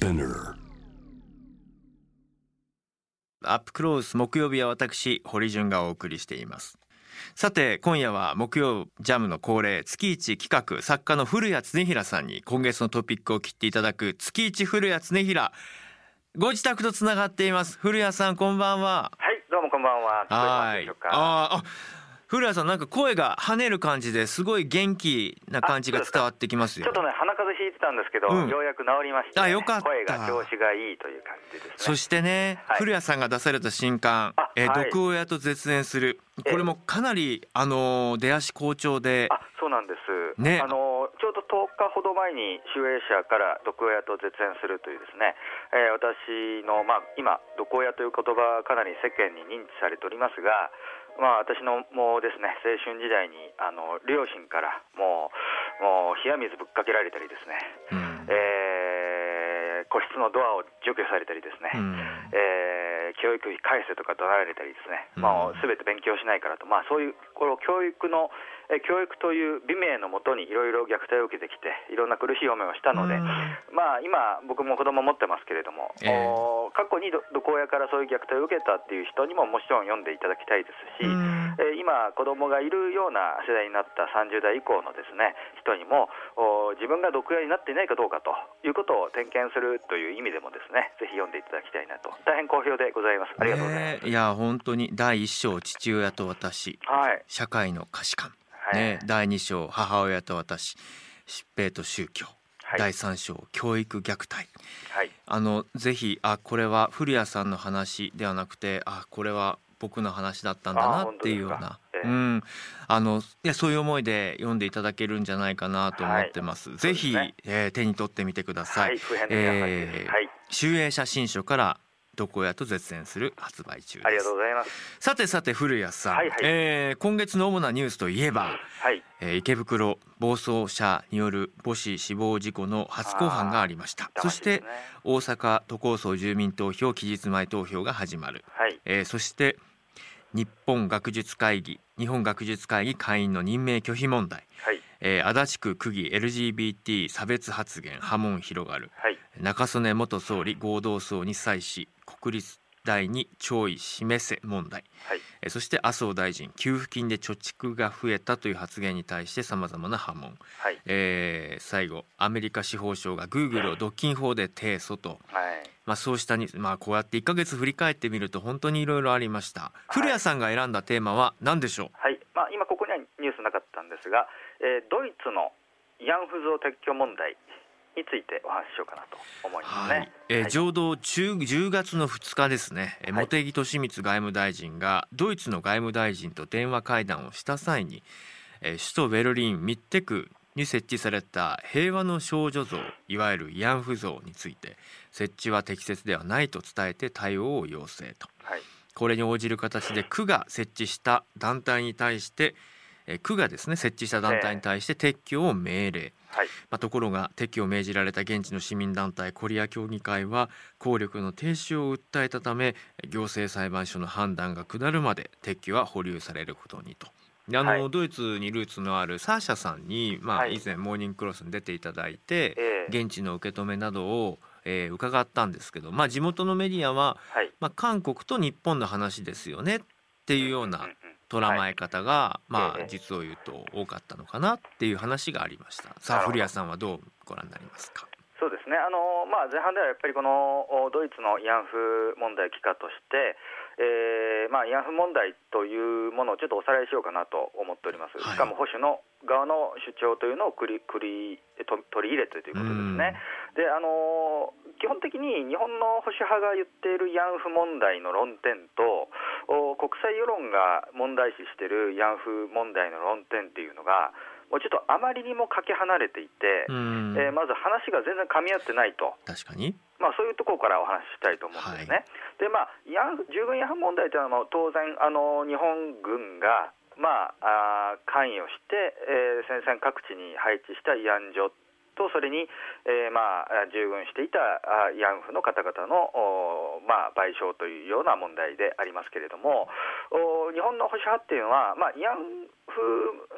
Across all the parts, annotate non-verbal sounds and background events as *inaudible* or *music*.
Spinner. アップクロース木曜日は私堀潤がお送りしています。さて今夜は木曜ジャムの恒例月一企画作家の古谷恒平さんに今月のトピックを切っていただく月一古谷恒平。ご自宅とつながっています。古谷さんこんばんは。はい、どうもこんばんは。聞こえますでしょうか？あーあ古谷さんなんか声が跳ねる感じですごい元気な感じが伝わってきますよ。ちょっとね、鼻風邪ひいてたんですけど、うん。ようやく治りまして、ね、あよかった。声が調子がいいという感じですね。そしてね、はい。古谷さんが出された新刊あ「えーはい。毒親と絶縁する」これもかなりあのー出足好調で。あ、そうなんです。ね。あのちょうど10日ほど前に集英社から毒親と絶縁するというですね、えー私のまあ今毒親という言葉はかなり世間に認知されておりますが。まあ、私のもうですね青春時代にあの両親からもうもう冷や水ぶっかけられたりですね、うん。えー個室のドアを除去されたりですね、うん。えー教育費返せとか怒られたりですね、うん。まあ、全て勉強しないからと、まあ、そういうこの教育の、えー教育という美名のもとにいろいろ虐待を受けてきていろんな苦しい思いをしたので、うん。まあ、今僕も子供持ってますけれども、ええ。お過去にど毒親からそういう虐待を受けたっていう人にももちろん読んでいただきたいですし、う今子供がいるような世代になった30代以降のですね人にもお自分が毒親になっていないかどうかということを点検するという意味でもですねぜひ読んでいただきたいなと。大変好評でございます。ありがとうございます、ねいや本当に第一章父親と私。はい。社会の価値観、はい。ね、第二章母親と私。疾病と宗教、はい。第三章教育虐待。はい。あのぜひあこれは古谷さんの話ではなくてあこれは僕の話だったんだなあっていうような。ええ。うん、あのいやそういう思いで読んでいただけるんじゃないかなと思ってます。ぜひ、そうですね。えー手に取ってみてください。はいえーはい。集英写真書から毒親と絶縁する発売中。ありがとうございます。さてさて古谷さん、はいはい。えー今月の主なニュースといえば、はい。えー池袋暴走車による母子死亡事故の初公判がありました。そして大阪都構想住民投票期日前投票が始まる、はい。えーそして日本学術会議日本学術会議会員の任命拒否問題、はい。えー足立区区議 LGBT 差別発言波紋広がる。はい。中曽根元総理合同葬に際し国立大に弔意示せ問題。はい。えーそして麻生大臣給付金で貯蓄が増えたという発言に対してさまざまな波紋、はい。えー最後アメリカ司法省がグーグルを独禁法で提訴と、はいまあ、そうしたに、まあ、こうやって1ヶ月振り返ってみると本当にいろいろありました。古谷さんが選んだテーマは何でしょう？はい。まあ、今ここにはニュースなかったんですが、えードイツの慰安婦像撤去問題についてお話ししようかなと思いますね。はい、えーはい。ちょうど10 10月の2日ですね、えーはい。茂木敏光外務大臣がドイツの外務大臣と電話会談をした際に、えー首都ベルリンミッテ区に設置された平和の少女像いわゆる慰安婦像について設置は適切ではないと伝えて対応を要請と。はい。これに応じる形で区が設置した団体に対してえー区がですね設置した団体に対して撤去を命令、はい。まあ、ところが撤去を命じられた現地の市民団体コリア協議会は効力の停止を訴えたため行政裁判所の判断が下るまで撤去は保留されることにと。であのはい。ドイツにルーツのあるサーシャさんに、まあ、はい。以前モーニングクロスに出ていただいて、えー現地の受け止めなどを、えー伺ったんですけど、まあ、地元のメディアは、はい。まあ、韓国と日本の話ですよねっていうような捉まえ方が、まあええ。実を言うと多かったのかなっていう話がありました。さあ古谷さんはどうご覧になりますか？そうですね。あの、まあ、前半ではやっぱりこのおドイツの慰安婦問題を帰化として、えーまあ、慰安婦問題というものをちょっとおさらいしようかなと思っております、はい。しかも保守の側の主張というのをくりくりと取り入れてということですね。であの基本的に日本の保守派が言っている慰安婦問題の論点とお国際世論が問題視している慰安婦問題の論点っていうのがもうちょっとあまりにもかけ離れていて、うん。えーまず話が全然噛み合ってないと、確かにまあ、そういうところからお話ししたいと思うんですね。でまあ、慰安婦従軍慰安婦問題というのは当然あの日本軍が、まあ、あー関与して、えー戦線各地に配置した慰安所とそれに、えーまあ、従軍していた慰安婦の方々の、まあ、賠償というような問題でありますけれども日本の保守派っていうのは、まあ、慰安婦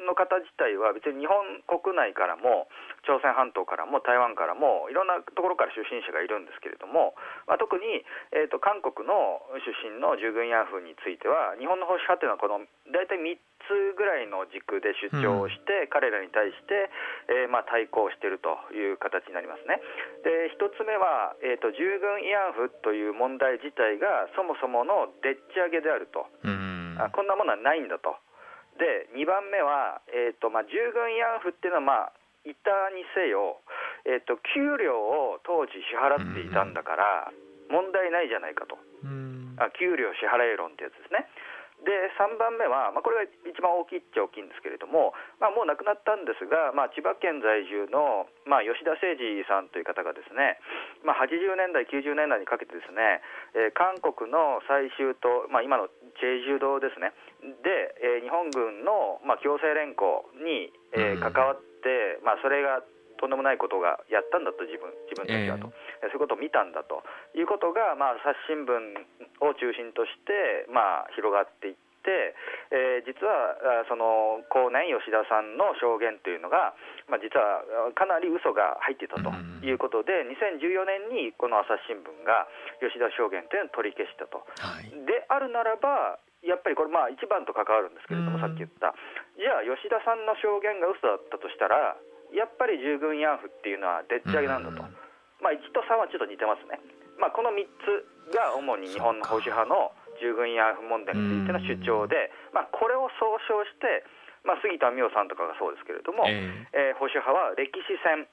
の方自体は別に日本国内からも朝鮮半島からも台湾からもいろんなところから出身者がいるんですけれども、まあ、特に、えーと、韓国の出身の従軍ヤンフーについては日本の保守派というのはこの大体3つぐらいの軸で主張して、うん、彼らに対して、えー、まあ、対抗しているという形になりますね。で1つ目は、えーと、従軍慰安婦という問題自体がそもそものでっち上げであると、うん、あこんなものはないんだと。で2番目は、えーとまあ、従軍慰安婦っていうのは、まあ、いたにせよ、えーと、給料を当時支払っていたんだから、問題ないじゃないかと、うん、あ給料支払い論ってやつですね。で3番目は、まあ、これが一番大きいっちゃ大きいんですけれども、まあ、もう亡くなったんですが、まあ、千葉県在住の、まあ、吉田誠二さんという方がですね、まあ、80年代、90年代にかけてですね、えー、韓国の最終と、まあ、今のチェジュ島ですね、で、えー、日本軍の、まあ、強制連行に、えー、関わって、まあ、それがとんでもないことがやったんだと自分自分たちはと、えー、そういうことを見たんだということが、まあ、朝日新聞を中心として、まあ、広がっていって、えー、実はその後年吉田さんの証言というのが、まあ、実はかなり嘘が入っていたということで、2014年にこの朝日新聞が吉田証言というのを取り消したと。はい、であるならばやっぱりこれ、まあ、一番と関わるんですけれども、さっき言った、じゃあ、吉田さんの証言が嘘だったとしたら、やっぱり従軍慰安婦っていうのはでっち上げなんだと、まあ、1と3はちょっと似てますね、まあ、この3つが主に日本の保守派の従軍慰安婦問題についての主張で、まあ、これを総称して、まあ、杉田水脈さんとかがそうですけれども、えー、えー、保守派は歴史戦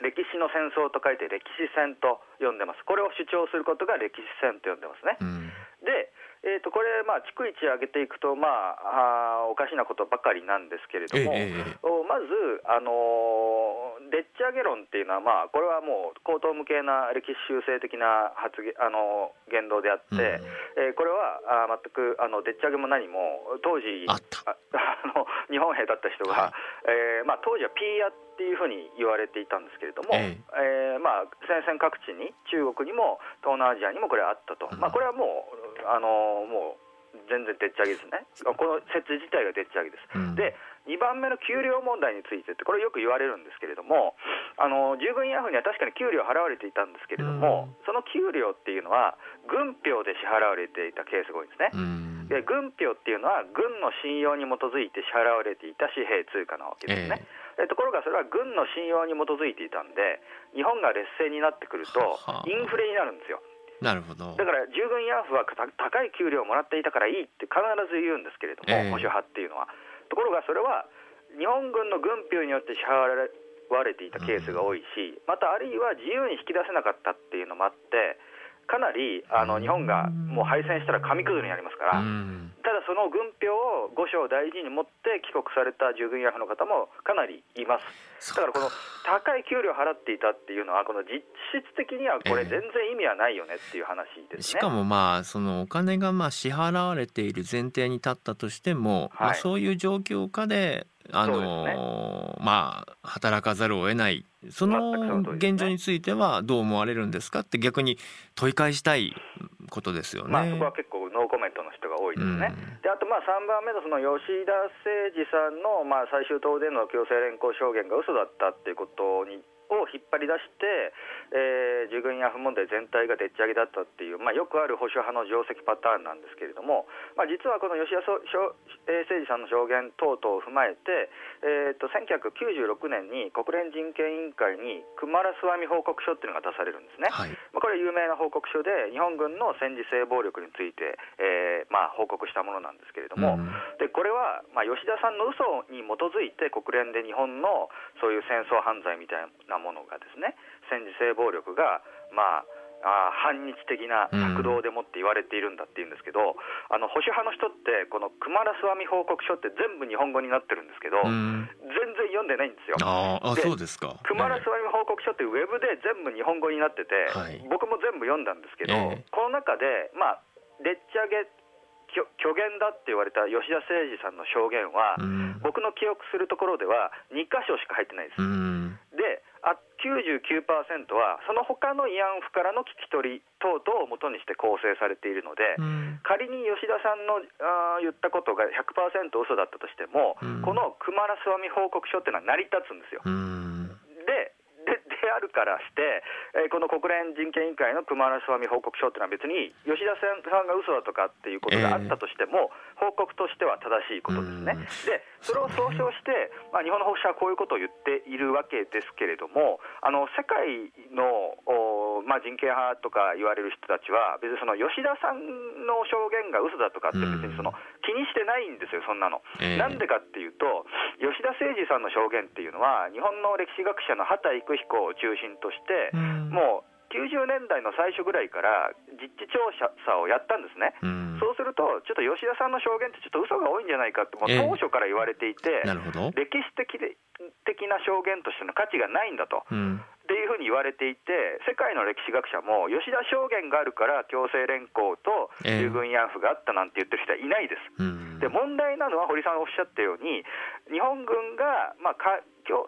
歴史の戦争と書いて歴史戦と呼んでます。これを主張することが歴史戦と呼んでますね、うん、でえーと、これ、まあ、逐一上げていくと、まあ、あおかしなことばかりなんですけれども、ええ、まず、あのー、でっち上げ論っていうのは、まあ、これはもう口頭無形な歴史修正的な発言、あのー、言動であって、うん、えー、これはあ全くあのでっち上げも何も、当時、あの日本兵だった人が、はい、えー、まあ、当時はピーヤっていうふうに言われていたんですけれども、ええ。ー、まあ、戦線各地に、中国にも東南アジアにもこれあったと、まあ、これはもう、あのもう全然でっち上げですね、この説自体がでっち上げです。うん、で2番目の給料問題についてって、これよく言われるんですけれども、あの従軍慰安婦には確かに給料払われていたんですけれども、うん、その給料っていうのは、軍票で支払われていたケースが多いんですね。うん、で軍票っていうのは、軍の信用に基づいて支払われていた紙幣通貨なわけですね。えー、ところがそれは軍の信用に基づいていたんで、日本が劣勢になってくると、インフレになるんですよ。なるほどだから従軍慰安婦は高い給料をもらっていたからいいって必ず言うんですけれども、えー、保守派っていうのは。ところがそれは日本軍の軍費によって支払われていたケースが多いし、またあるいは自由に引き出せなかったっていうのもあって、かなりあの日本がもう敗戦したら紙くずになりますから、ただその軍票を御所を大事に持って帰国された従軍慰安婦の方もかなりいます。だからこの高い給料払っていたっていうのは、この実質的にはこれ、全然意味はないよねっていう話ですね、えー、しかもまあ、そのお金がまあ支払われている前提に立ったとしても、はい、まあ、そういう状況下で、あの、ね、まあ、働かざるを得ない、その現状についてはどう思われるんですか？って逆に問い返したいことですよね。まあ、そこは結構ノーコメントの人が多いですね。うん、であとまあ3番目のその吉田誠二さんのまあ最終党での強制連行証言が嘘だったっていうことにを引っ張り出して、えー、従軍慰安婦問題全体がでっち上げだったっていう、まあ、よくある保守派の定石パターンなんですけれども、まあ、実はこの吉田誠二さんの証言等々を踏まえて、えー、と1996年に国連人権委員会にクマラスワミ報告書っていうのが出されるんですね、はい、まあ、これ有名な報告書で日本軍の戦時性暴力について、えーまあ、報告したものなんですけれども、うん、でこれは、まあ、吉田さんの嘘に基づいて国連で日本のそういう戦争犯罪みたいなものがですね戦時性暴力がまああ反日的な策動でもって言われているんだっていうんですけど、うん、あの保守派の人ってこのクマラスワミ報告書って全部日本語になってるんですけど、うん、全然読んでないんですよ。ああそうですか。クマラスワミ報告書ってウェブで全部日本語になってて、はい、僕も全部読んだんですけど、えー、この中でまあでっち上げ虚言だって言われた吉田誠二さんの証言は、うん、僕の記憶するところでは2箇所しか入ってないです。であ96 99%はその他の慰安婦からの聞き取り等々をもとにして構成されているので、うん、仮に吉田さんのあ言ったことが100%嘘だったとしても、うん、このクマラスワミ報告書っていうのは成り立つんですよ。であるからして、えー、この国連人権委員会のクマラスワミ報告書っていうのは別に吉田さんが嘘だとかっていうことがあったとしても、えー、報告としては正しいことですね。でそれを総称して、まあ、日本の保守はこういうことを言っているわけですけれどもあの世界のまあ、人権派とか言われる人たちは別にその吉田さんの証言が嘘だとかって別にその気にしてないんですよそんなの。なんでかっていうと吉田誠二さんの証言っていうのは日本の歴史学者の畑育彦を中心として、もう90年代の最初ぐらいから実地調査をやったんですね、うん、そうすると、ちょっと吉田さんの証言ってちょっと嘘が多いんじゃないかって、もう当初から言われていて、えー、歴史的的な証言としての価値がないんだと。うんっていうふうに言われていて、世界の歴史学者も、吉田証言があるから強制連行と従軍慰安婦があったなんて言ってる人はいないです。えー、で問題なのは、堀さんがおっしゃったように、日本軍が、まあ、か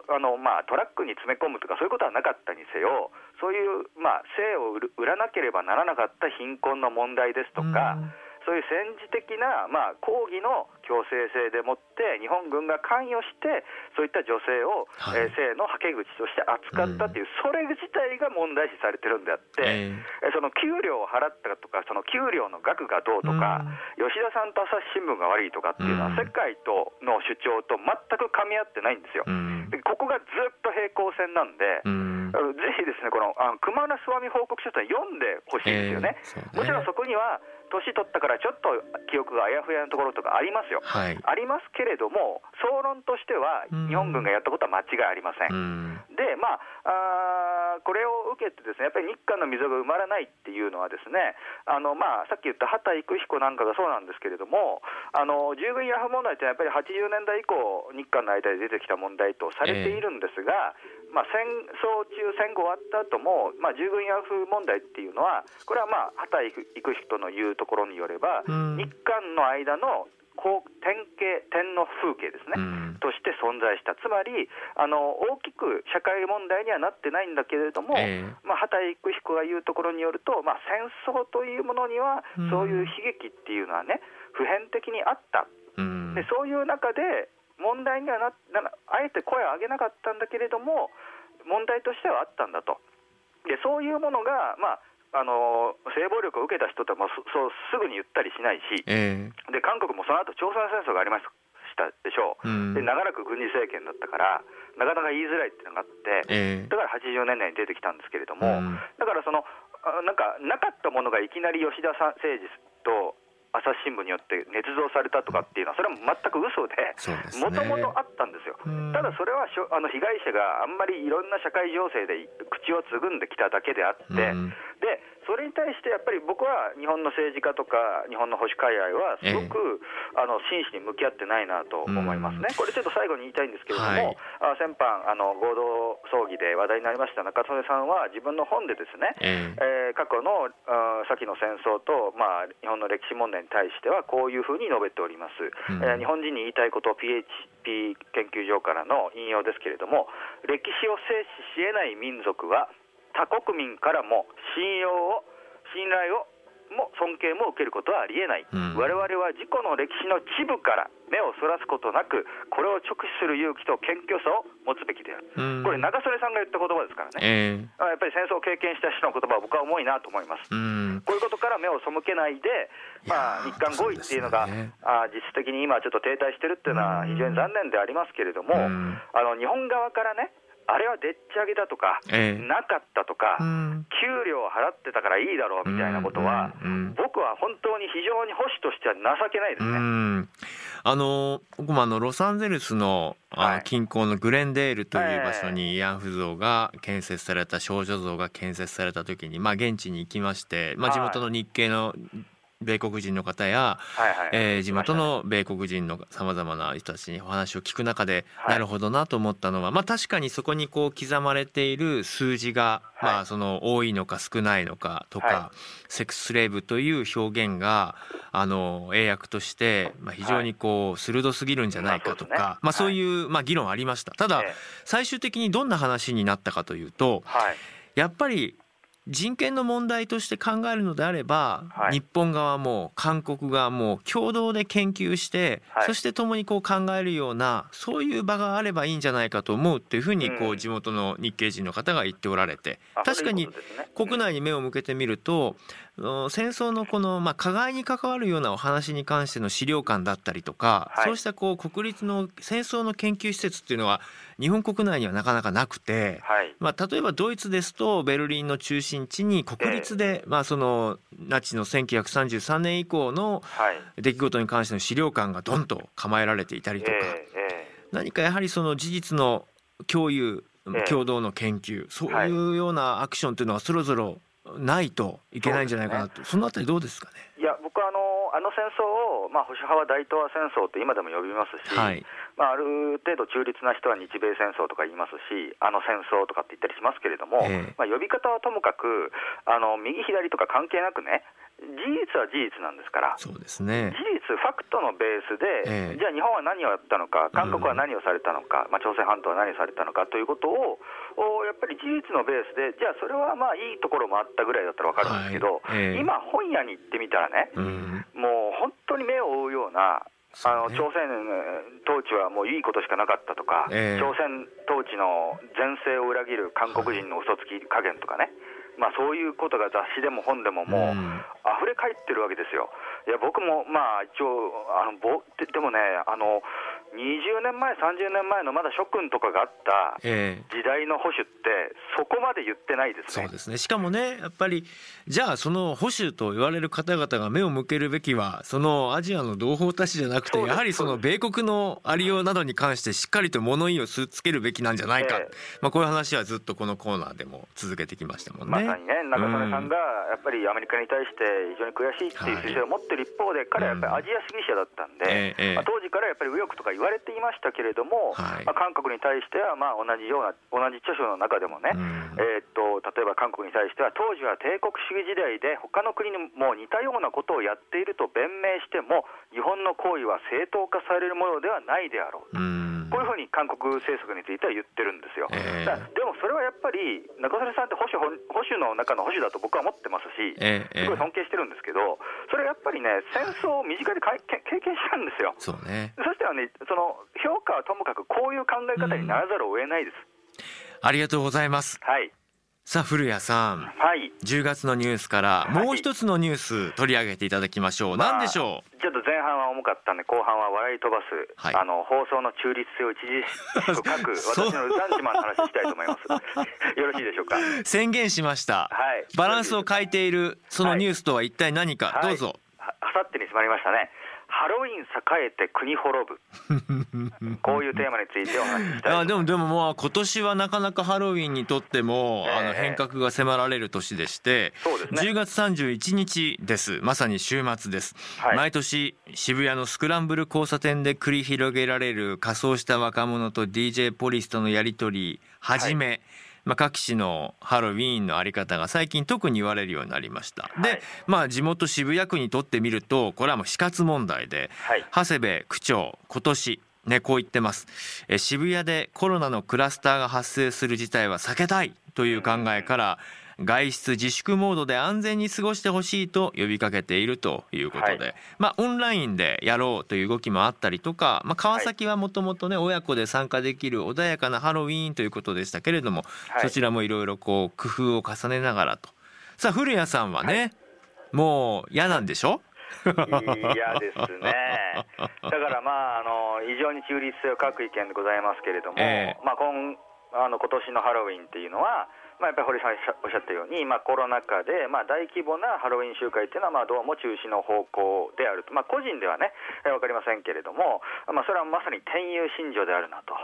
あのまあ、トラックに詰め込むとか、そういうことはなかったにせよ、そういう、まあ、性を売らなければならなかった貧困の問題ですとか、うんそういう戦時的な、まあ、抗議の強制性でもって日本軍が関与してそういった女性を、はい、えー、性のはけ口として扱ったという、うん、それ自体が問題視されてるんであって、えー、その給料を払ったとかその給料の額がどうとか、うん、吉田さんと朝日新聞が悪いとかっていうのは、世界との主張と全く噛み合ってないんですよ。うん、ここがずっと平行線なんで、ぜひですねこのあの熊名諏訪美報告書というのは読んでほしいんですよね。えー、ね。もちろんそこには年取ったからちょっと記憶があやふやなところとかありますよ、はい、ありますけれども、総論としては、日本軍がやったことは間違いありません。ん。で、まああ、これを受けて、ですねやっぱり日韓の溝が埋まらないっていうのは、ですねあの、まあ、さっき言った畑育彦なんかがそうなんですけれども、あの従軍慰安婦問題ってやっぱり80年代以降、日韓の間で出てきた問題とされているんですが、えーまあ、戦争中、戦後終わった後も、まあ、従軍慰安婦問題っていうのは、これはまあ畑行く人の言うところによれば、うん、日韓の間のこう典型、天の風景ですね、うん、として存在した、つまりあの大きく社会問題にはなってないんだけれども、えー、まあ、畑育彦が言うところによると、まあ、戦争というものには、そういう悲劇っていうのはね、普遍的にあった、うん、でそういう中で、問題にはななあえて声を上げなかったんだけれども問題としてはあったんだと。でそういうものが、まあ、あの性暴力を受けた人ともそうすぐに言ったりしないし、えー、で韓国もその後朝鮮戦争がありましたでしょう、うん、で長らく軍事政権だったからなかなか言いづらいっていうのがあって、えー、だから80年代に出てきたんですけれども、うん、だからそのなんかなかったものがいきなり吉田さん誠司と朝日新聞によって捏造されたとかっていうのは、それは全く嘘で、もともとあったんですよ、ただそれはしょあの被害者があんまりいろんな社会情勢で口をつぐんできただけであって、でそれに対してやっぱり僕は日本の政治家とか日本の保守海外はすごく、えー、あの真摯に向き合ってないなと思いますね、これちょっと最後に言いたいんですけれども、はい、あ先般あの合同葬儀で話題になりました中曽根さんは自分の本でですね、えー、えー、過去の先の戦争と、まあ、日本の歴史問題に対してはこういうふうに述べております、うん、えー、日本人に言いたいことを PHP 研究所からの引用ですけれども歴史を制止し得ない民族は他国民からも信用を信頼をも尊敬も受けることはありえない、うん、我々は自己の歴史の一部から目をそらすことなくこれを直視する勇気と謙虚さを持つべきである、うん、これ中曽根さんが言った言葉ですからね、えー、やっぱり戦争を経験した人の言葉は僕は重いなと思います、うん、こういうことから目を背けないで、まあ、日韓合意っていうのが、ね、あ実質的に今ちょっと停滞してるっていうのは非常に残念でありますけれども、あの日本側からねあれはでっち上げだとか、えー、なかったとか、うん、給料を払ってたからいいだろうみたいなことは、うんうん、僕は本当に非常に保守としては情けないですね。あの僕もあのロサンゼルスの、はい、近郊のグレンデールという場所に慰安婦像が建設された少女像が建設された時に、まあ、現地に行きまして、まあ、地元の日系の米国人の方や、はいはいえー地元の米国人のさまざまな人たちにお話を聞く中で、はい。なるほどなと思ったのは、まあ、確かにそこにこう刻まれている数字が、はい。まあ、その多いのか少ないのかとか、はセックススレーブという表現があの英訳として、まあ、非常にこう鋭すぎるんじゃないかとまあまあ、そういう、まあ、議論ありました。ただ、ええ。最終的にどんな話になったかというとはい。やっぱり人権の問題として考えるのであれば、はい。日本側も韓国側も共同で研究して、はい。そして共にこう考えるようなそういう場があればいいんじゃないかと思うっていうふうにこううん地元の日系人の方が言っておられて。あ確かに国内に目を向けてみると、あの戦争のこの、まあ、加害に関わるようなお話に関しての資料館だったりとか、はい。そうしたこう国立の戦争の研究施設っていうのは日本国内にはなかなかなくて。はい。まあ、例えばドイツですとベルリンの中心地に国立で、まあ、そのナチの1933年以降のはい。出来事に関しての資料館がドンと構えられていたりとか、えええ何かやはりその事実の共有ええ。共同の研究そういうようなアクションというのはそろそろないといけないんじゃないかなと。そ,、のあたりどうですかね？えいや僕はあのあの戦争を、まあ、保守派は大東亜戦争って今でも呼びますし、はいまあ、ある程度中立な人は日米戦争とか言いますし、あの戦争とかって言ったりしますけれども、ええまあ、呼び方はともかく、あの右左とか関係なくね、事実は事実なんですから。そうですね事実、ファクトのベースで、ええじゃあ日本は何をやったのか、韓国は何をされたのか、まあ、朝鮮半島は何をされたのかということを、おやっぱり事実のベースで、じゃあそれはまあいいところもあったぐらいだったら分かるんですけど、はいええ今、本屋に行ってみたらね、うんもう本当に目を覆うような、あの朝鮮統治はもういいことしかなかったとか、ええ。朝鮮統治の前世を裏切る韓国人の嘘つき加減とかね、まあ、そういうことが雑誌でも本でももう、うん。溢れ返ってるわけですよ。いや僕もまあ一応あのぼででもねあの20年前30年前のまだ諸君とかがあったええ。時代の保守ってそこまで言ってないですね。そうですね。しかもねやっぱりじゃあその保守と言われる方々が目を向けるべきはそのアジアの同胞たちじゃなくてやはりその米国のありようなどに関してしっかりと物言いをつけるべきなんじゃないか、ええ。まあ、こういう話はずっとこのコーナーでも続けてきましたもんね。まさにね、中曽根さんがやっぱりアメリカに対して非常に悔しいっていう姿勢を持ってる一方で、彼はやっぱりアジア主義者だったんで、当時からやっぱり右翼とか言われていましたけれども、はいまあ韓国に対してはまあ同じような、同じ著書の中でもね、うんえーっと例えば韓国に対しては、当時は帝国主義時代で、他の国にも似たようなことをやっていると弁明しても、日本の行為は正当化されるものではないであろう。うんこういうふうに韓国政策については言ってるんですよ。ええだからでもそれはやっぱり、中曽根さんって保守保保守の中の保守だと僕は思ってますし、ええええすごい尊敬してるんですけど、それはやっぱりね、戦争を身近でかいけ経験したんですよ。そうねそしたらね、その評価はともかくこういう考え方にならざるを得ないです。ありがとうございますはい。さあ古谷さん。はい。10月のニュースからもう一つのニュース取り上げていただきましょう、まあ何でしょう？ちょっと前半は重かったんで、後半は笑い飛ばす、はい。あの放送の中立性を著しく書く、*laughs* 私のランチマンの話したいと思います。*laughs* よろしいでしょうか？宣言しました、はい。バランスを変えているそのニュースとは一体何か、はい。どうぞ。はあさってに迫りましたね。ハロウィン栄えて国滅ぶ。*laughs* こういうテーマについてお話ししたいいます。あでもでもまあ今年はなかなかハロウィンにとっても、ええ。あの変革が迫られる年でしてそうですね。10月31日です。まさに週末です、はい。毎年渋谷のスクランブル交差点で繰り広げられる仮装した若者と DJ ポリスとのやり取りはじめ、まあ、各地のハロウィーンのあり方が最近特に言われるようになりました、はい。でまあ地元渋谷区にとってみるとこれはもう死活問題で、はい。長谷部区長今年ねこう言ってます。え渋谷でコロナのクラスターが発生する事態は避けたいという考えから外出自粛モードで安全に過ごしてほしいと呼びかけているということで、はい。まあオンラインでやろうという動きもあったりとか、まあ、川崎はもともとね親子で参加できる穏やかなハロウィーンということでしたけれども、はい。そちらもいろいろこう工夫を重ねながらと。さあ古谷さんはね、もう嫌なんでしょ？嫌ですね。だからまああの非常に中立性を欠く意見でございますけれども、*laughs* ええ。まあ今あの今年のハロウィンっていうのはまあ、やっぱり堀さんおっしゃったように、まあ、コロナ禍で、まあ、大規模なハロウィン集会っていうのは、まあ、どうも中止の方向であると、まあ、個人ではね、えー、分かりませんけれども、まあ、それはまさに天佑信条であるなと、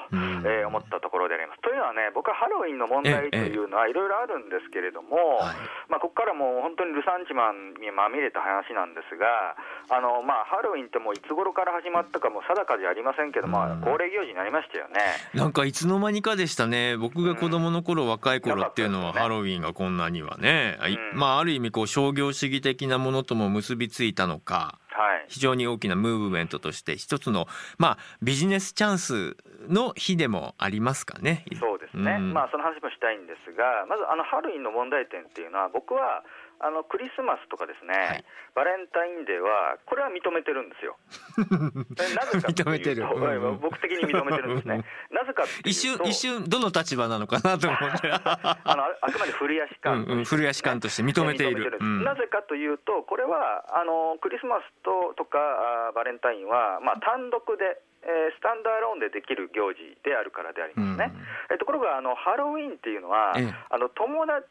えー、思ったところであります。というのはね、僕はハロウィンの問題というのはいろいろあるんですけれども、まあ、ここからもう本当にルサンチマンにまみれた話なんですが、あのまあ、ハロウィンってもういつ頃から始まったかも定かじゃありませんけど、まあ、恒例行事になりましたよね。なんかいつの間にかでしたね、僕が子供の頃、うん、若い頃っていうのは、ハロウィンがこんなにはね、うん、まあ、ある意味こう商業主義的なものとも結びついたのか、はい、非常に大きなムーブメントとして一つの、まあ、ビジネスチャンスの日でもありますかね。そうですね、うん、まあ、その話もしたいんですがまずあのハロウィンの問題点っていうのは僕はあのクリスマスとかですね、はい、バレンタインデーは、これは認めてるんですよ。*laughs* なぜかというと、うん、僕的に認めてるんですね。*laughs* なぜか一瞬、一瞬、どの立場なのかなと思って。あのあくまで古谷士官、うんうん、古谷士官として認めている。うん、なぜかというと、これはあのクリスマスととかあバレンタインは、まあ、単独でえー、スタンダーローンでできる行事であるからでありますね。うん、えところがあのハロウィンっていうのは、ええ、あの友達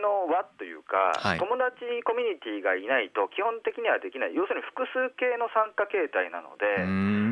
の輪というか、はい、友達コミュニティがいないと基本的にはできない、要するに複数形の参加形態なので、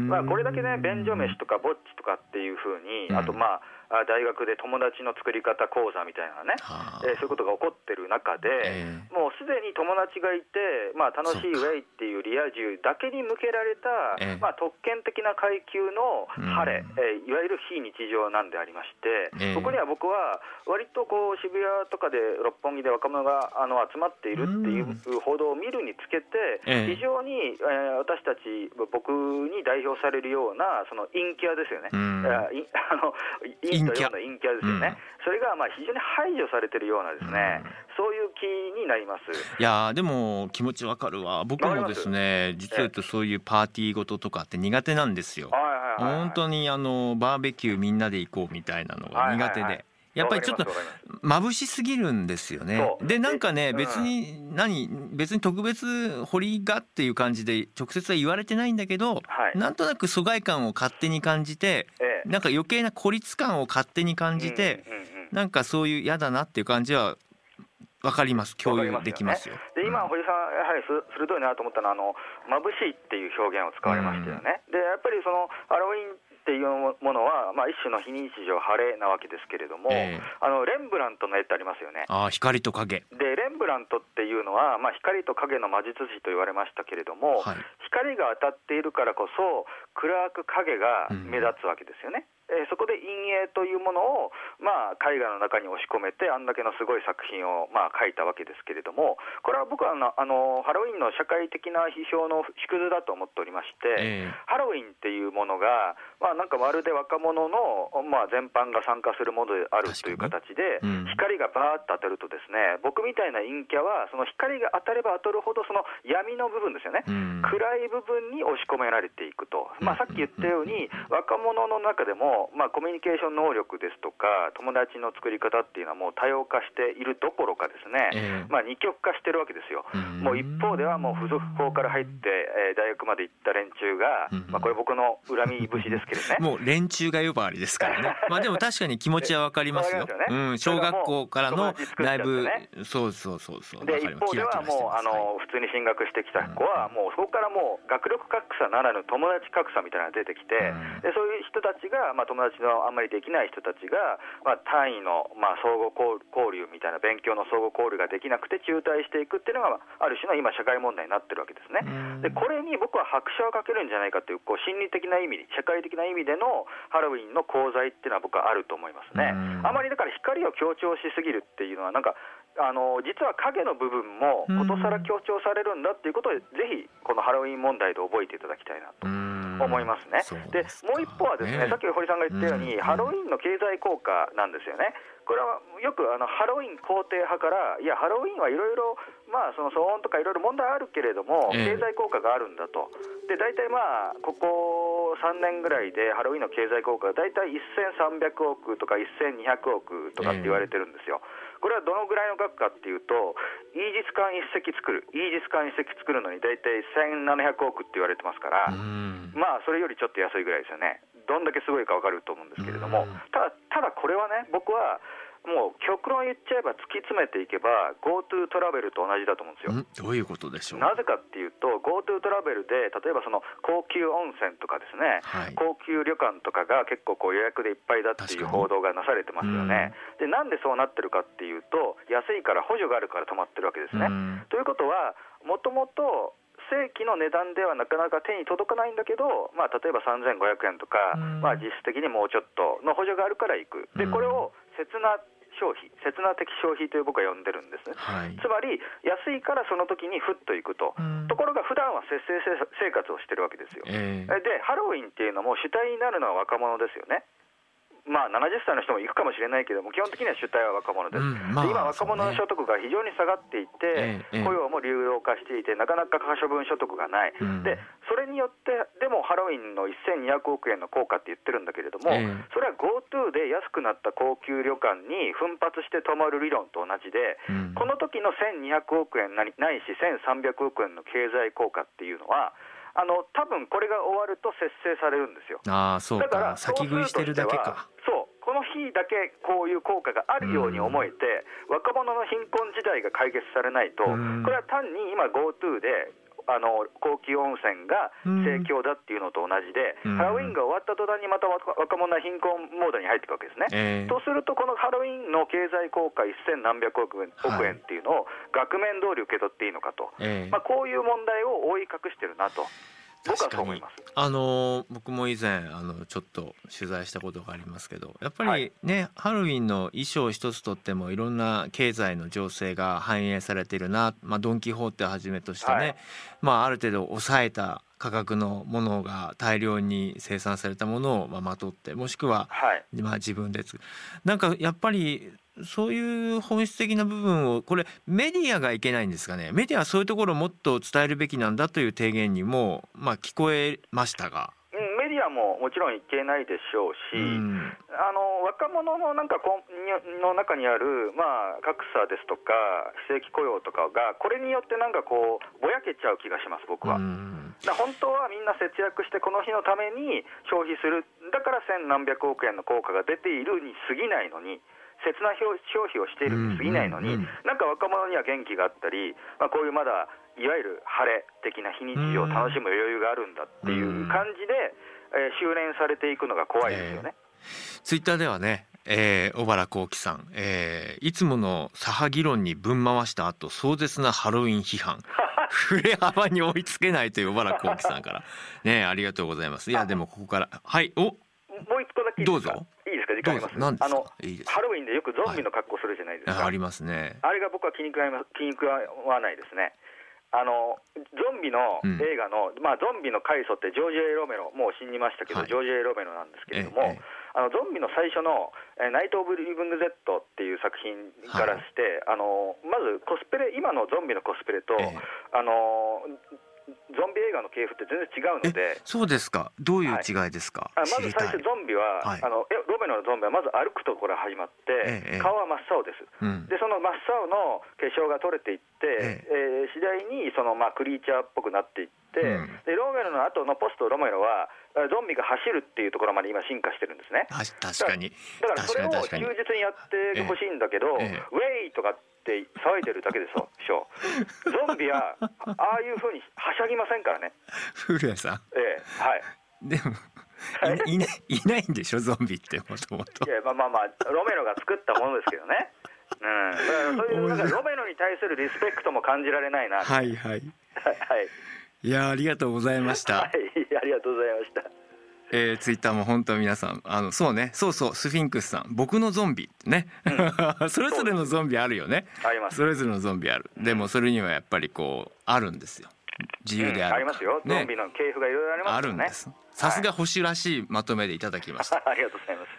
まあ、これだけね、便所飯とかぼっちとかっていうふうに、あとまあ、大学で友達の作り方講座みたいなね、えー、そういうことが起こってる中で、えー、もうすでに友達がいて、まあ、楽しいウェイっていうリア充だけに向けられた、えー、まあ、特権的な階級の晴れ、えー、いわゆる非日常なんでありまして、ここには僕は割とこう渋谷とかで六本木で若者があの集まっているっていう報道を見るにつけて、非常に、えー、私たち、僕に代表されるようなその陰キャですよね。あの陰キャ陰キャですよね、うん、それがまあ非常に排除されてるようなですね、うん、そういう気になります。いやでも気持ちわかるわ。僕もですね実は言うとそういうパーティーごととかって苦手なんですよ、はいはいはいはい、本当にあのバーベキューみんなで行こうみたいなのが苦手で。はいはいはい。やっぱりちょっと眩しすぎるんですよね。でなんかね別に何別に特別掘りがっていう感じで直接は言われてないんだけど、なんとなく疎外感を勝手に感じて、なんか余計な孤立感を勝手に感じて、なんかそういう嫌だなっていう感じはわかります。共有できますよ。で今堀さんやはり鋭いなと思ったのはあの眩しいっていう表現を使われましたよね。でやっぱりそのハロウィンっていうものは、まあ、一種の非日常晴れなわけですけれども、えー、あのレンブラントの絵ってありますよね。あ光と影でレンブラントっていうのは、まあ、光と影の魔術師と言われましたけれども、はい、光が当たっているからこそ暗く影が目立つわけですよね。うんえー、そこで陰影というものを、まあ、絵画の中に押し込めてあんだけのすごい作品を、まあ、描いたわけですけれどもこれは僕はあのあのハロウィンの社会的な批評の縮図だと思っておりまして、えー、ハロウィンっていうものが、まあ、なんかまるで若者の、まあ、全般が参加するものであるという形で、うん、光がバーッと当たるとですね僕みたいな陰キャはその光が当たれば当たるほどその闇の部分ですよね、うん、暗い部分に押し込められていくと、まあ、さっき言ったように若者の中でもまあ、コミュニケーション能力ですとか、友達の作り方っていうのはもう多様化しているどころかですね、えー、まあ、二極化してるわけですよ。もう一方ではもう付属校から入って、えー、大学まで行った連中が、まあ、これ僕の恨み節ですけどね。もう連中が呼ばわりですからね。*laughs* まあでも確かに気持ちはわかりますよ。ね、うん、小学校からのだいぶ、そうそうそうそう。で、一方ではもう、あの、普通に進学してきた子は、もうそこからもう学力格差ならぬ友達格差みたいなのが出てきて、でそういう人たちが、まあ、友達ののあんまりできない人たちが、まあ、単位の、まあ、相互交流みたいな勉強の相互交流ができなくて中退していくっていうのが、ある種の今、社会問題になってるわけですね。でこれに僕は拍車をかけるんじゃないかというこう心理的な意味、社会的な意味でのハロウィンの功罪っていうのは僕はあると思いますね。あまりだから光を強調しすぎるっていうのはなんかあの実は影の部分もことさら強調されるんだっていうことをぜひこのハロウィン問題で覚えていただきたいなと思いますね。でもう一方はですね、さっき堀さんが言ったように、ハロウィンの経済効果なんですよね。これはよくあのハロウィン肯定派から、いや、ハロウィンはいろいろ、まあ、その騒音とかいろいろ問題あるけれども、経済効果があるんだと、で大体まあ、ここ3年ぐらいでハロウィンの経済効果が大体1300億とか1200億とかって言われてるんですよ。これはどのぐらいの額かっていうと、イージス艦1隻作る、イージス艦1隻作るのに大体1700億って言われてますから、まあ、それよりちょっと安いぐらいですよね。どんだけすごいか分かると思うんですけれども、ただ、ただこれはね、僕は、もう極論言っちゃえば突き詰めていけば GoTo トラベルと同じだと思うんですよ。どういうことでしょう？なぜかっていうと GoTo トラベルで例えばその高級温泉とかですね、はい。高級旅館とかが結構こう予約でいっぱいだっていう報道がなされてますよね。でなんでそうなってるかっていうと安いから補助があるから止まってるわけですね。うん。ということはもともと正規の値段ではなかなか手に届かないんだけど、まあ、例えば3500円とか、うん。まあ、実質的にもうちょっとの補助があるから行く、でうん。これを切な消費、切な的消費という僕は呼んでるんですね。はいつまり安いからその時にふっと行くと、うんところが普段は節制生活をしてるわけですよ。ええでハロウィンっていうのも主体になるのは若者ですよね。まあ、70歳の人も行くかもしれないけども、基本的には主体は若者です。うんまあで今、若者の所得が非常に下がっていて、雇用も流動化していて、なかなか可処分所得がない、うん。でそれによって、でもハロウィンの1200億円の効果って言ってるんだけれども、ええ。それは GoTo で安くなった高級旅館に奮発して泊まる理論と同じで、うん。この時の1200億円ないし、1300億円の経済効果っていうのは、あの多分これが終わると節制されるんですよ。ああそうだからか先食いしてるだけか。そうこの日だけこういう効果があるように思えて、若者の貧困時代が解決されないと、うん。これは単に今 GoTo であの高級温泉が盛況だっていうのと同じで、うん。ハロウィンが終わった途端にまた若若者は貧困モードに入っていくわけですね。ええ。とすると、このハロウィンの経済効果1000何百億円はい億円っていうのを額面通り受け取っていいのかと、ええまあ、こういう問題を覆い隠してるなと、確かに。あのー僕も以前あのちょっと取材したことがありますけどやっぱはりね、ハロウィンの衣装一つとってもいろんな経済の情勢が反映されているな、まあ、ドン・キホーテをはじめとしてね、はい。まあ、ある程度抑えた価格のものが大量に生産されたものをまとってもしくははい。まあ、自分でつなんかやっぱりそういう本質的な部分をこれメディアがいけないんですかねメディアはそういうところをもっと伝えるべきなんだという提言にも、まあ、聞こえましたが。うんメディアももちろんいけないでしょうし、うんあの若者のなんかこの中にある、まあ、格差ですとか、非正規雇用とかが、これによってなんかこう、ぼやけちゃう気がします、僕は。うん本当はみんな節約して、この日のために消費する、だから千何百億円の効果が出ているに過ぎないのに、切な消消費をしているに過ぎないのに、なんか若者には元気があったり、まあ、こういうまだいわゆる晴れ的な非日常を楽しむ余裕があるんだっていう感じで、えー修練されていくのが怖いですよね。ツイッターではね、えー小原幸喜さん、えーいつもの左派議論にぶん回した後壮絶なハロウィン批判。*laughs* 振れ幅に追いつけないという小原幸喜さんから。ねありがとうございます。いやでもここからはいお。もう一個だけどうぞ時間あります。あのハロウィンでよくゾンビの格好するじゃないですか、あありますね。あれが僕は気に食わ *laughs* 気に食わないですね。あのゾンビのうん。映画の、まあ、ゾンビの開祖ってジョージ・エイ・ロメロ、もう死にましたけど、はい。ジョージ・エイ・ロメロなんですけれども、ええあのゾンビの最初の「えーナイト・オブ・リビング・ゼット」っていう作品からして、あのまずコスプレ、今のゾンビのコスプレと、ええ。あのゾンビ映画の系譜って全然違うので。そうですか？どういう違いですか、あまず最初、ゾンビは、はい。あのえロメロのゾンビはまず歩くところ始まって、ええ顔は真っ青です。うん。でその真っ青の化粧が取れていって、ええ。ー次第にその、まあ、クリーチャーっぽくなっていって、うん。でロメロの後のポストロメロはえーゾンビが走るっていうところまで今進化してるんですね。あ確かに。だからそれを確かにやってほしいんだけど、ええ。ウェイとかって騒いでるだけでしょ。ゾンビはあああいうふうにはしゃぎませんからね。古谷さん。ええはい。でもいいないいないんでしょ？ゾンビってもともと。いやまあまあまあロメロが作ったものですけどね。うん、だからそういうなんかロメロに対するリスペクトも感じられないな。はい、はいはい。はい。いやありがとうございました、はい、ありがとうございました。えー、ツイッターも本当皆さんあのそうね。そうそうスフィンクスさん。僕のゾンビってね、*laughs* それぞれのゾンビあるよね。あります。それぞれのゾンビある。でもそれにはやっぱりこうあるんですよ。自由である、うん。ありますよ。ゾンビの系譜がいろいろありますね。るんです。さすが保守らしいまとめでいただきました、*laughs* ありがとうございます。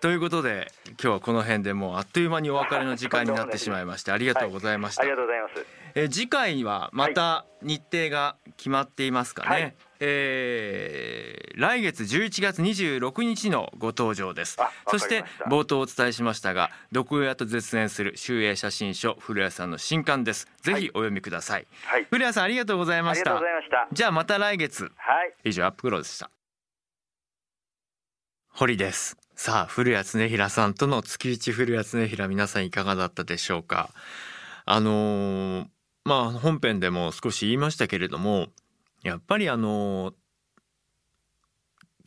ということで今日はこの辺でもうあっという間にお別れの時間になってしまいましてありがとうございました、ありがとうございます。えー次回はまた日程が決まっていますかね、はい。えー来月11月26日のご登場です。そした。て冒頭お伝えしましたが毒親と絶縁する集英写真書古谷さんの新刊です。ぜひお読みください、はい。古谷さんありがとうございあました。りがとうございました。じゃあまた来月。はい。以上アップクローズでした。堀です。さあ古谷恒平さんとの月一古谷恒平皆さんいかがだったでしょうか。あのー、まあ本編でも少し言いましたけれどもやっぱりあの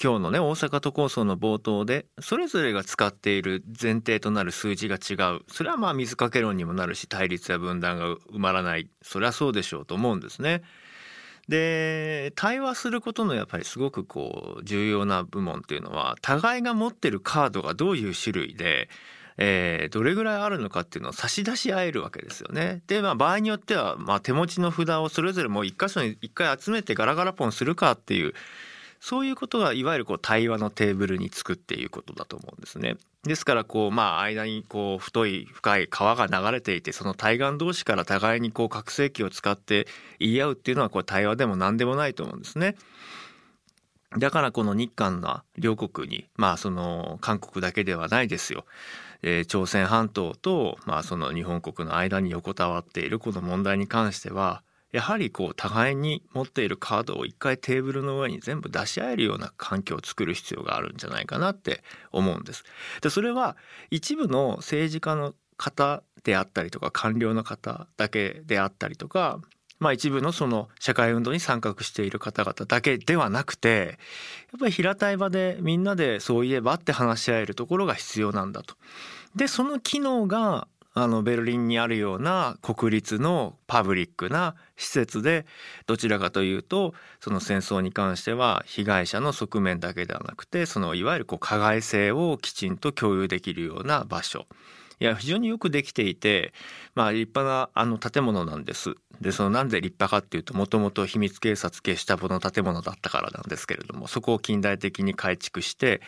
今日のね大阪都構想の冒頭でそれぞれが使っている前提となる数字が違うそれはまあ水かけ論にもなるし対立や分断が埋まらないそれはそうでしょうと思うんですね。で対話することのやっぱりすごくこう重要な部門っていうのは互いが持ってるカードがどういう種類でえー、どれぐらいあるのかっていうのを差し出し合えるわけですよね。で、まあ、場合によっては、まあ、手持ちの札をそれぞれもう一箇所に一回集めてガラガラポンするかっていうそういうことがいわゆるこう対話のテーブルにつくっていうことだと思うんですね。ですからこうまあ間にこう太い深い川が流れていてその対岸同士から互いにこう拡声器を使って言い合うっていうのはこう対話でも何でもないと思うんですね。だからこの日韓の両国にまあその韓国だけではないですよ。えー、朝鮮半島とまあその日本国の間に横たわっているこの問題に関してはやはりこう互いに持っているカードを一回テーブルの上に全部出し合えるような環境を作る必要があるんじゃないかなって思うんです。でそれは一部の政治家の方であったりとか官僚の方だけであったりとかまあ一部のその社会運動に参画している方々だけではなくてやっぱり平たい場でみんなでそういえばって話し合えるところが必要なんだと。でその機能があのベルリンにあるような国立のパブリックな施設でどちらかというとその戦争に関しては被害者の側面だけではなくてそのいわゆるこう加害性をきちんと共有できるような場所いや非常によくできていてまあ立派なあの建物なんです。でそのなんで立派かっていうともともと秘密警察ゲシュタポの建物だったからなんですけれどもそこを近代的に改築して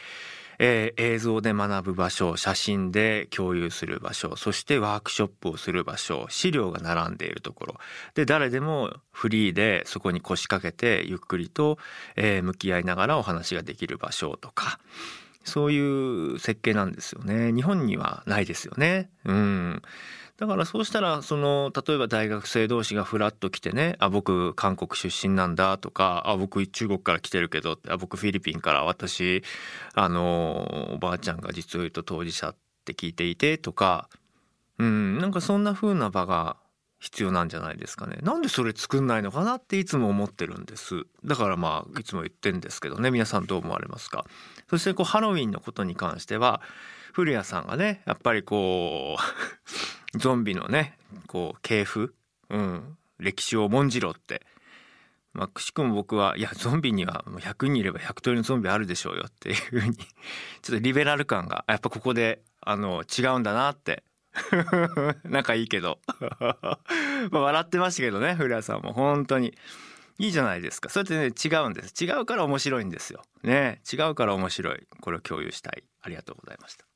えー、映像で学ぶ場所写真で共有する場所そしてワークショップをする場所資料が並んでいるところで誰でもフリーでそこに腰掛けてゆっくりと、えー、向き合いながらお話ができる場所とかそういう設計なんですよね。日本にはないですよね。うん。だからそうしたらその例えば大学生同士がフラッと来てね「あ僕韓国出身なんだ」とか「あ僕中国から来てるけど」あ僕フィリピンから私あのおばあちゃんが実を言うと当事者って聞いていてとかうんなんかそんな風な場が必要なんじゃないですかね。なんでそれ作んないのかなっていつも思ってるんです。だからまあいつも言ってんですけどね。皆さんどう思われますか？そしてこうハロウィンのことに関しては古谷さんがねやっぱりこう *laughs* ゾンビのねこう系譜、うん、歴史を重んじろって。まあ、くしくも僕はいやゾンビには100人いれば100通りのゾンビあるでしょうよっていうふうに *laughs* ちょっとリベラル感がやっぱここであの違うんだなって。*laughs* 仲いいけど。まあ笑ってましたけどね古谷さんも。本当に。いいじゃないですか。それってね違うんです。違うから面白いんですよ。ね。違うから面白い。これを共有したい。ありがとうございました。